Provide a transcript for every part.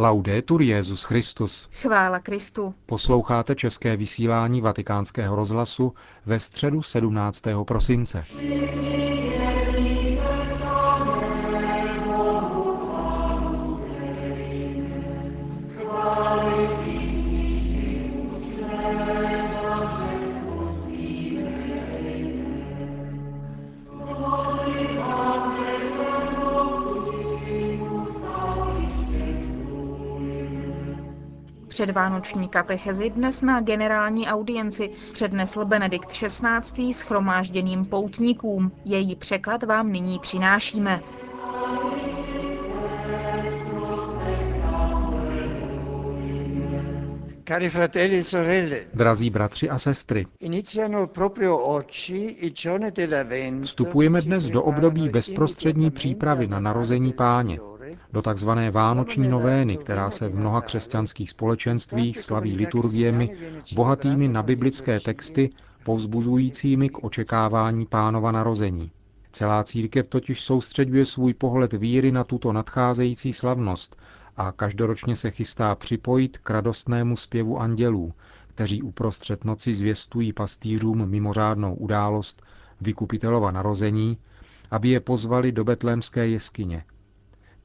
Laudetur Jezus Christus. Chvála Kristu. Posloucháte české vysílání Vatikánského rozhlasu ve středu 17. prosince. Předvánoční katechezi dnes na generální audienci přednesl Benedikt XVI. schromážděným poutníkům. Její překlad vám nyní přinášíme. Cari fratelli e sorelle, Drazí bratři a sestry, iniziano proprio oggi i giorni dell'Avvento vstupujeme dnes do období bezprostřední přípravy na narození páně, do takzvané vánoční novény, která se v mnoha křesťanských společenstvích slaví liturgiemi bohatými na biblické texty, povzbuzujícími k očekávání pánova narození. Celá církev totiž soustředuje svůj pohled víry na tuto nadcházející slavnost a každoročně se chystá připojit k radostnému zpěvu andělů, kteří uprostřed noci zvěstují pastýřům mimořádnou událost vykupitelova narození, aby je pozvali do betlémské jeskyně.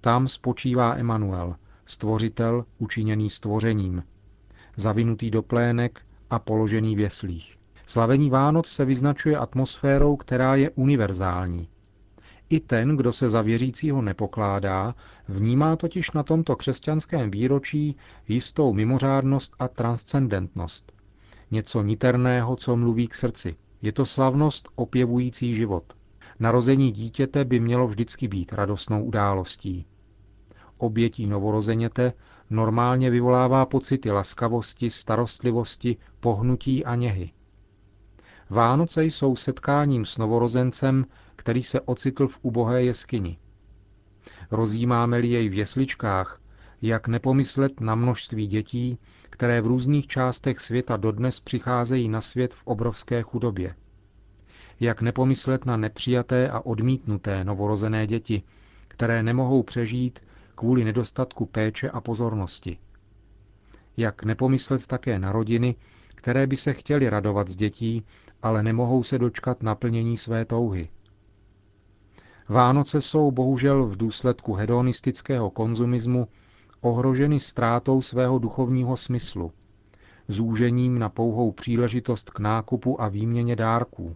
Tam spočívá Emanuel, stvořitel učiněný stvořením, zavinutý do plének a položený v jeslích. Slavení Vánoc se vyznačuje atmosférou, která je univerzální. I ten, kdo se za věřícího nepokládá, vnímá totiž na tomto křesťanském výročí jistou mimořádnost a transcendentnost. Něco niterného, co mluví k srdci. Je to slavnost opěvující život. Narození dítěte by mělo vždycky být radostnou událostí. Obětí novorozeněte normálně vyvolává pocity laskavosti, starostlivosti, pohnutí a něhy. Vánoce jsou setkáním s novorozencem, který se ocitl v ubohé jeskyni. Rozjímáme-li jej v jesličkách, jak nepomyslet na množství dětí, které v různých částech světa dodnes přicházejí na svět v obrovské chudobě. Jak nepomyslet na nepřijaté a odmítnuté novorozené děti, které nemohou přežít kvůli nedostatku péče a pozornosti. Jak nepomyslet také na rodiny, které by se chtěly radovat z dětí, ale nemohou se dočkat naplnění své touhy. Vánoce jsou bohužel v důsledku hedonistického konzumismu ohroženy ztrátou svého duchovního smyslu, zúžením na pouhou příležitost k nákupu a výměně dárků.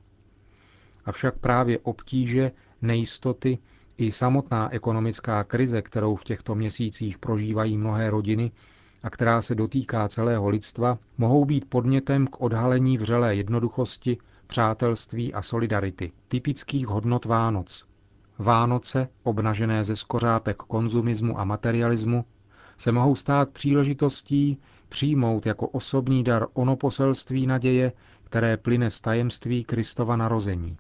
Avšak právě obtíže, nejistoty i samotná ekonomická krize, kterou v těchto měsících prožívají mnohé rodiny a která se dotýká celého lidstva, mohou být podnětem k odhalení vřelé jednoduchosti, přátelství a solidarity, typických hodnot Vánoc. Vánoce, obnažené ze skořápek konzumismu a materialismu, se mohou stát příležitostí přijmout jako osobní dar ono poselství naděje, které plyne z tajemství Kristova narození.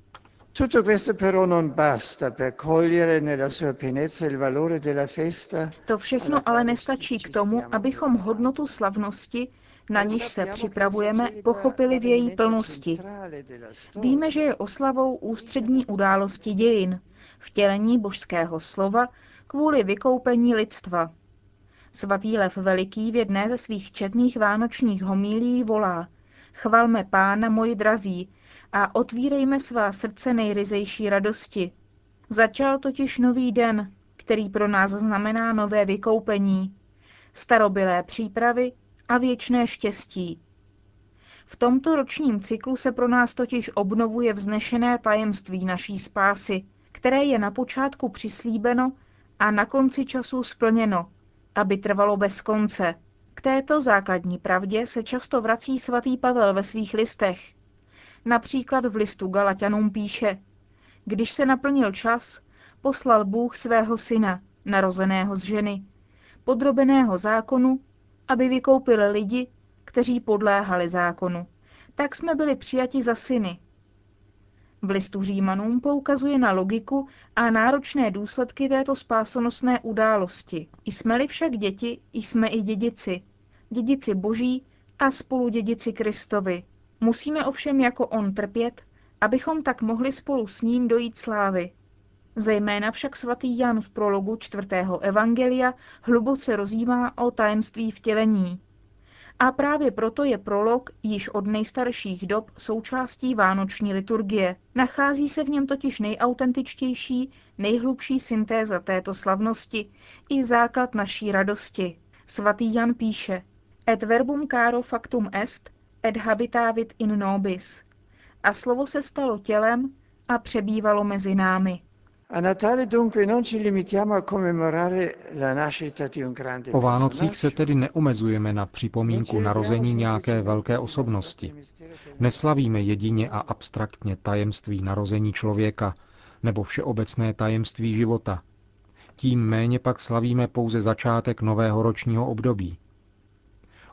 Tutto questo però non basta per cogliere nella sua pienezza il valore della festa. To všechno ale nestačí k tomu, abychom hodnotu slavnosti, na níž se připravujeme, pochopili v její plnosti. Víme, že je oslavou ústřední události dějin, vtělení božského slova kvůli vykoupení lidstva. Svatý Lev Veliký v jedné ze svých četných vánočních homílí volá Chvalme pána moji drazí a otvírejme svá srdce nejryzejší radosti. Začal totiž nový den, který pro nás znamená nové vykoupení, starobilé přípravy a věčné štěstí. V tomto ročním cyklu se pro nás totiž obnovuje vznešené tajemství naší spásy, které je na počátku přislíbeno a na konci času splněno, aby trvalo bez konce. K této základní pravdě se často vrací svatý Pavel ve svých listech. Například v listu Galatianům píše, když se naplnil čas, poslal Bůh svého syna, narozeného z ženy, podrobeného zákonu, aby vykoupil lidi, kteří podléhali zákonu. Tak jsme byli přijati za syny. V listu Římanům poukazuje na logiku a náročné důsledky této spásonosné události. Jsme-li však děti, jsme i dědici. Dědici boží a spolu dědici Kristovi. Musíme ovšem jako on trpět, abychom tak mohli spolu s ním dojít slávy. Zejména však svatý Jan v prologu čtvrtého evangelia hluboce rozjímá o tajemství vtělení. A právě proto je prolog již od nejstarších dob součástí vánoční liturgie. Nachází se v něm totiž nejautentičtější, nejhlubší syntéza této slavnosti i základ naší radosti. Svatý Jan píše Et verbum caro factum est, et habitavit in nobis. A slovo se stalo tělem a přebývalo mezi námi. O Vánocích se tedy neomezujeme na připomínku narození nějaké velké osobnosti. Neslavíme jedině a abstraktně tajemství narození člověka nebo všeobecné tajemství života. Tím méně pak slavíme pouze začátek nového ročního období.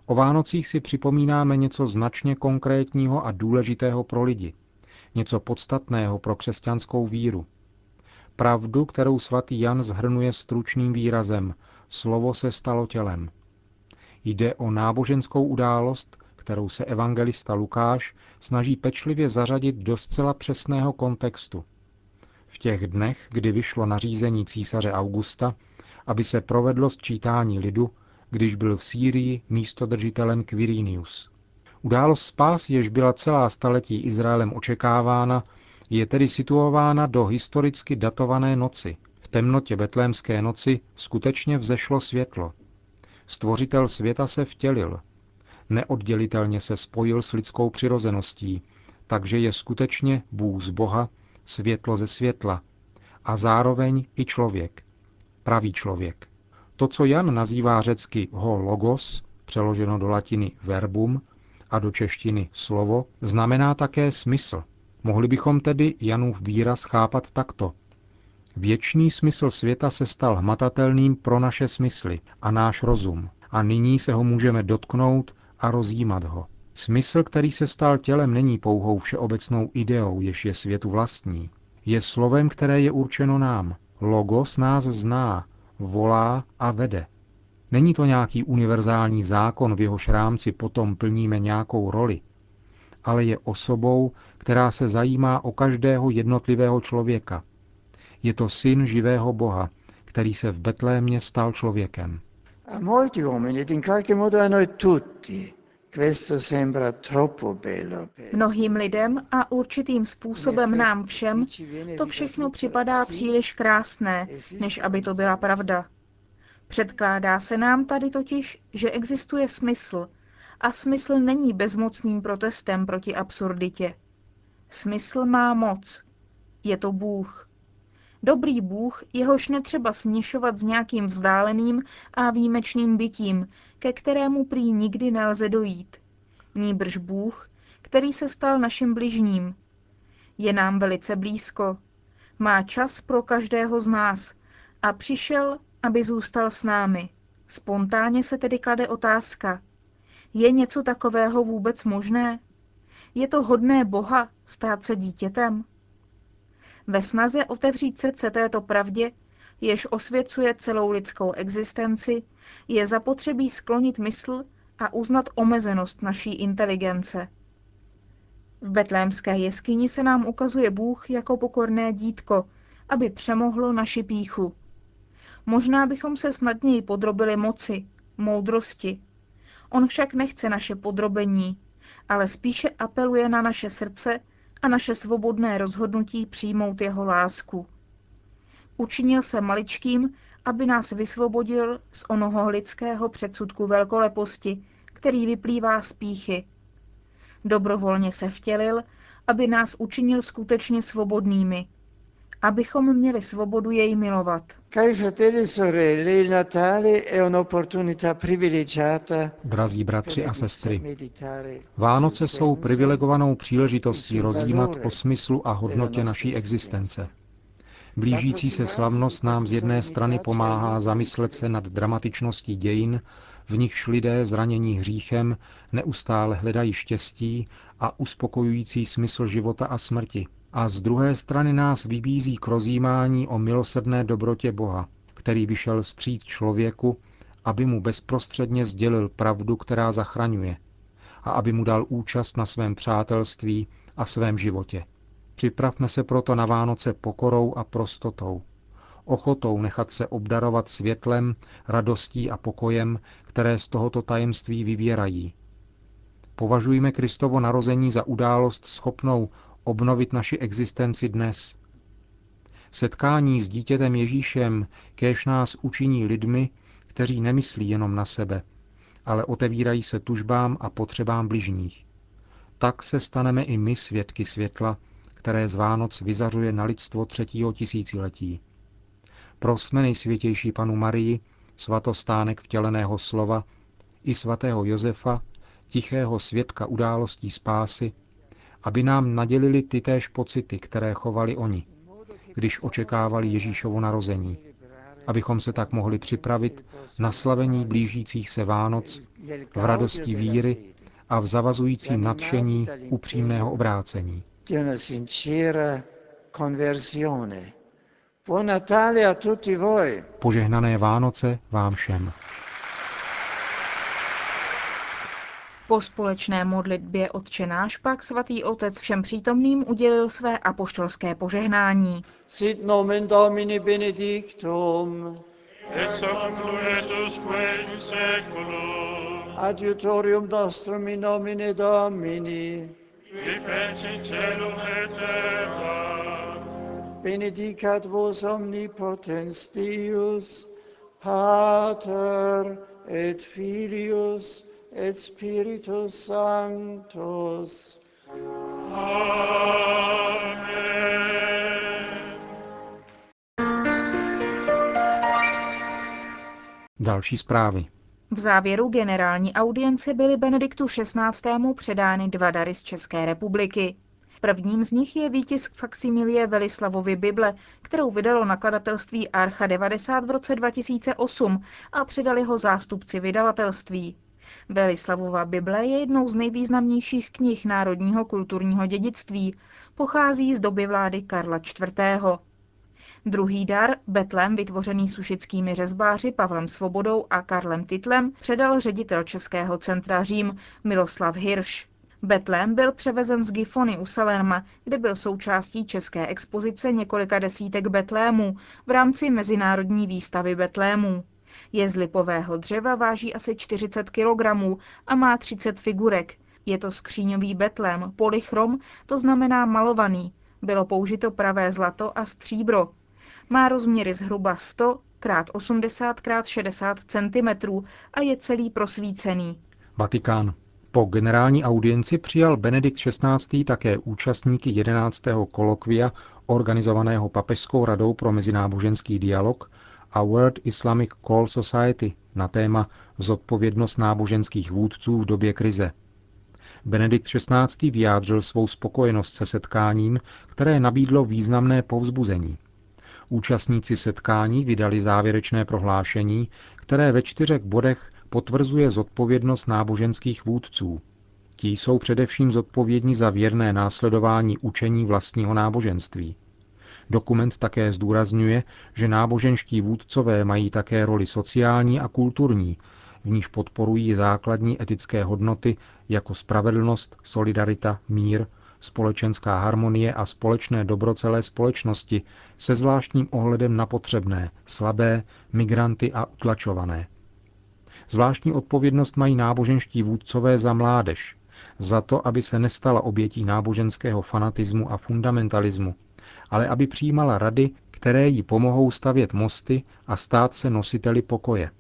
O Vánocích si připomínáme něco značně konkrétního a důležitého pro lidi, něco podstatného pro křesťanskou víru – Pravdu, kterou svatý Jan zhrnuje stručným výrazem slovo se stalo tělem. Jde o náboženskou událost, kterou se evangelista Lukáš snaží pečlivě zařadit do zcela přesného kontextu. V těch dnech, kdy vyšlo nařízení císaře Augusta, aby se provedlo sčítání lidu, když byl v Sýrii místodržitelem Quirinius. Událost spás, jež byla celá staletí Izraelem očekávána, je tedy situována do historicky datované noci. V temnotě betlémské noci skutečně vzešlo světlo. Stvořitel světa se vtělil. Neoddělitelně se spojil s lidskou přirozeností, takže je skutečně Bůh z Boha, světlo ze světla a zároveň i člověk, pravý člověk. To, co Jan nazývá řecky ho logos, přeloženo do latiny verbum a do češtiny slovo, znamená také smysl – Mohli bychom tedy Janův výraz chápat takto. Věčný smysl světa se stal hmatatelným pro naše smysly a náš rozum a nyní se ho můžeme dotknout a rozjímat ho. Smysl, který se stal tělem, není pouhou všeobecnou ideou, jež je světu vlastní. Je slovem, které je určeno nám. Logos nás zná, volá a vede. Není to nějaký univerzální zákon, v jehož rámci potom plníme nějakou roli, ale je osobou, která se zajímá o každého jednotlivého člověka. Je to syn živého Boha, který se v Betlémě stal člověkem. Mnohým lidem a určitým způsobem nám všem to všechno připadá příliš krásné, než aby to byla pravda. Předkládá se nám tady totiž, že existuje smysl, a smysl není bezmocným protestem proti absurditě. Smysl má moc. Je to Bůh. Dobrý Bůh, jehož netřeba směšovat s nějakým vzdáleným a výjimečným bytím, ke kterému prý nikdy nelze dojít. Nýbrž Bůh, který se stal naším bližním. Je nám velice blízko. Má čas pro každého z nás a přišel, aby zůstal s námi. Spontánně se tedy klade otázka – je něco takového vůbec možné? Je to hodné Boha stát se dítětem? Ve snaze otevřít srdce této pravdě, jež osvěcuje celou lidskou existenci, je zapotřebí sklonit mysl a uznat omezenost naší inteligence. V betlémské jeskyni se nám ukazuje Bůh jako pokorné dítko, aby přemohlo naši píchu. Možná bychom se snadněji podrobili moci, moudrosti, On však nechce naše podrobení, ale spíše apeluje na naše srdce a naše svobodné rozhodnutí přijmout jeho lásku. Učinil se maličkým, aby nás vysvobodil z onoho lidského předsudku velkoleposti, který vyplývá z píchy. Dobrovolně se vtělil, aby nás učinil skutečně svobodnými, abychom měli svobodu jej milovat. E Drazí bratři a sestry, Vánoce jsou privilegovanou příležitostí rozjímat o smyslu a hodnotě naší existence. Blížící se slavnost nám z jedné strany pomáhá zamyslet se nad dramatičností dějin, v nichž lidé zranění hříchem neustále hledají štěstí a uspokojující smysl života a smrti – a z druhé strany nás vybízí k rozjímání o milosrdné dobrotě Boha, který vyšel stříc člověku, aby mu bezprostředně sdělil pravdu, která zachraňuje, a aby mu dal účast na svém přátelství a svém životě. Připravme se proto na Vánoce pokorou a prostotou, ochotou nechat se obdarovat světlem, radostí a pokojem, které z tohoto tajemství vyvěrají. Považujme Kristovo narození za událost schopnou obnovit naši existenci dnes. Setkání s dítětem Ježíšem kéž nás učiní lidmi, kteří nemyslí jenom na sebe, ale otevírají se tužbám a potřebám bližních. Tak se staneme i my svědky světla, které z Vánoc vyzařuje na lidstvo třetího tisíciletí. Prosme nejsvětější panu Marii, svatostánek vtěleného slova, i svatého Josefa, tichého svědka událostí spásy, aby nám nadělili ty též pocity, které chovali oni, když očekávali Ježíšovo narození, abychom se tak mohli připravit na slavení blížících se Vánoc v radosti víry a v zavazujícím nadšení upřímného obrácení. Požehnané Vánoce vám všem. Po společné modlitbě Otčenáš pak svatý otec všem přítomným udělil své apoštolské požehnání. Sit nomen Domini benedictum. Et seculuretusque in seculum. Adiutorium nostrum in nomine Domini. Qui feci celum et terra. Benedicat vos omnipotens Deus, Pater et Filius et Spiritus Sanctus. Amen. Další zprávy. V závěru generální audience byly Benediktu XVI. předány dva dary z České republiky. Prvním z nich je výtisk faksimilie Velislavovy Bible, kterou vydalo nakladatelství Archa 90 v roce 2008 a předali ho zástupci vydavatelství. Velislavova Bible je jednou z nejvýznamnějších knih národního kulturního dědictví. Pochází z doby vlády Karla IV. Druhý dar, Betlem, vytvořený sušickými řezbáři Pavlem Svobodou a Karlem Titlem, předal ředitel Českého centra Řím Miloslav Hirš. Betlém byl převezen z Gifony u Salerma, kde byl součástí české expozice několika desítek Betlémů v rámci Mezinárodní výstavy Betlémů. Je z lipového dřeva, váží asi 40 kg a má 30 figurek. Je to skříňový betlém, polychrom, to znamená malovaný. Bylo použito pravé zlato a stříbro. Má rozměry zhruba 100 x 80 x 60 cm a je celý prosvícený. Vatikán. Po generální audienci přijal Benedikt XVI. také účastníky 11. kolokvia organizovaného Papežskou radou pro mezináboženský dialog a World Islamic Call Society na téma Zodpovědnost náboženských vůdců v době krize. Benedikt XVI. vyjádřil svou spokojenost se setkáním, které nabídlo významné povzbuzení. Účastníci setkání vydali závěrečné prohlášení, které ve čtyřech bodech potvrzuje zodpovědnost náboženských vůdců. Ti jsou především zodpovědní za věrné následování učení vlastního náboženství. Dokument také zdůrazňuje, že náboženští vůdcové mají také roli sociální a kulturní, v níž podporují základní etické hodnoty jako spravedlnost, solidarita, mír, společenská harmonie a společné dobro celé společnosti se zvláštním ohledem na potřebné, slabé, migranty a utlačované. Zvláštní odpovědnost mají náboženští vůdcové za mládež, za to, aby se nestala obětí náboženského fanatismu a fundamentalismu, ale aby přijímala rady, které jí pomohou stavět mosty a stát se nositeli pokoje.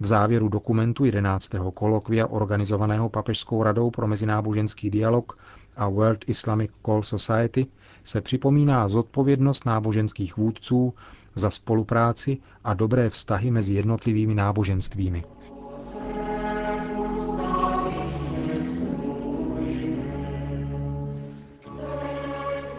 V závěru dokumentu 11. kolokvia organizovaného Papežskou radou pro mezináboženský dialog a World Islamic Call Society se připomíná zodpovědnost náboženských vůdců za spolupráci a dobré vztahy mezi jednotlivými náboženstvími.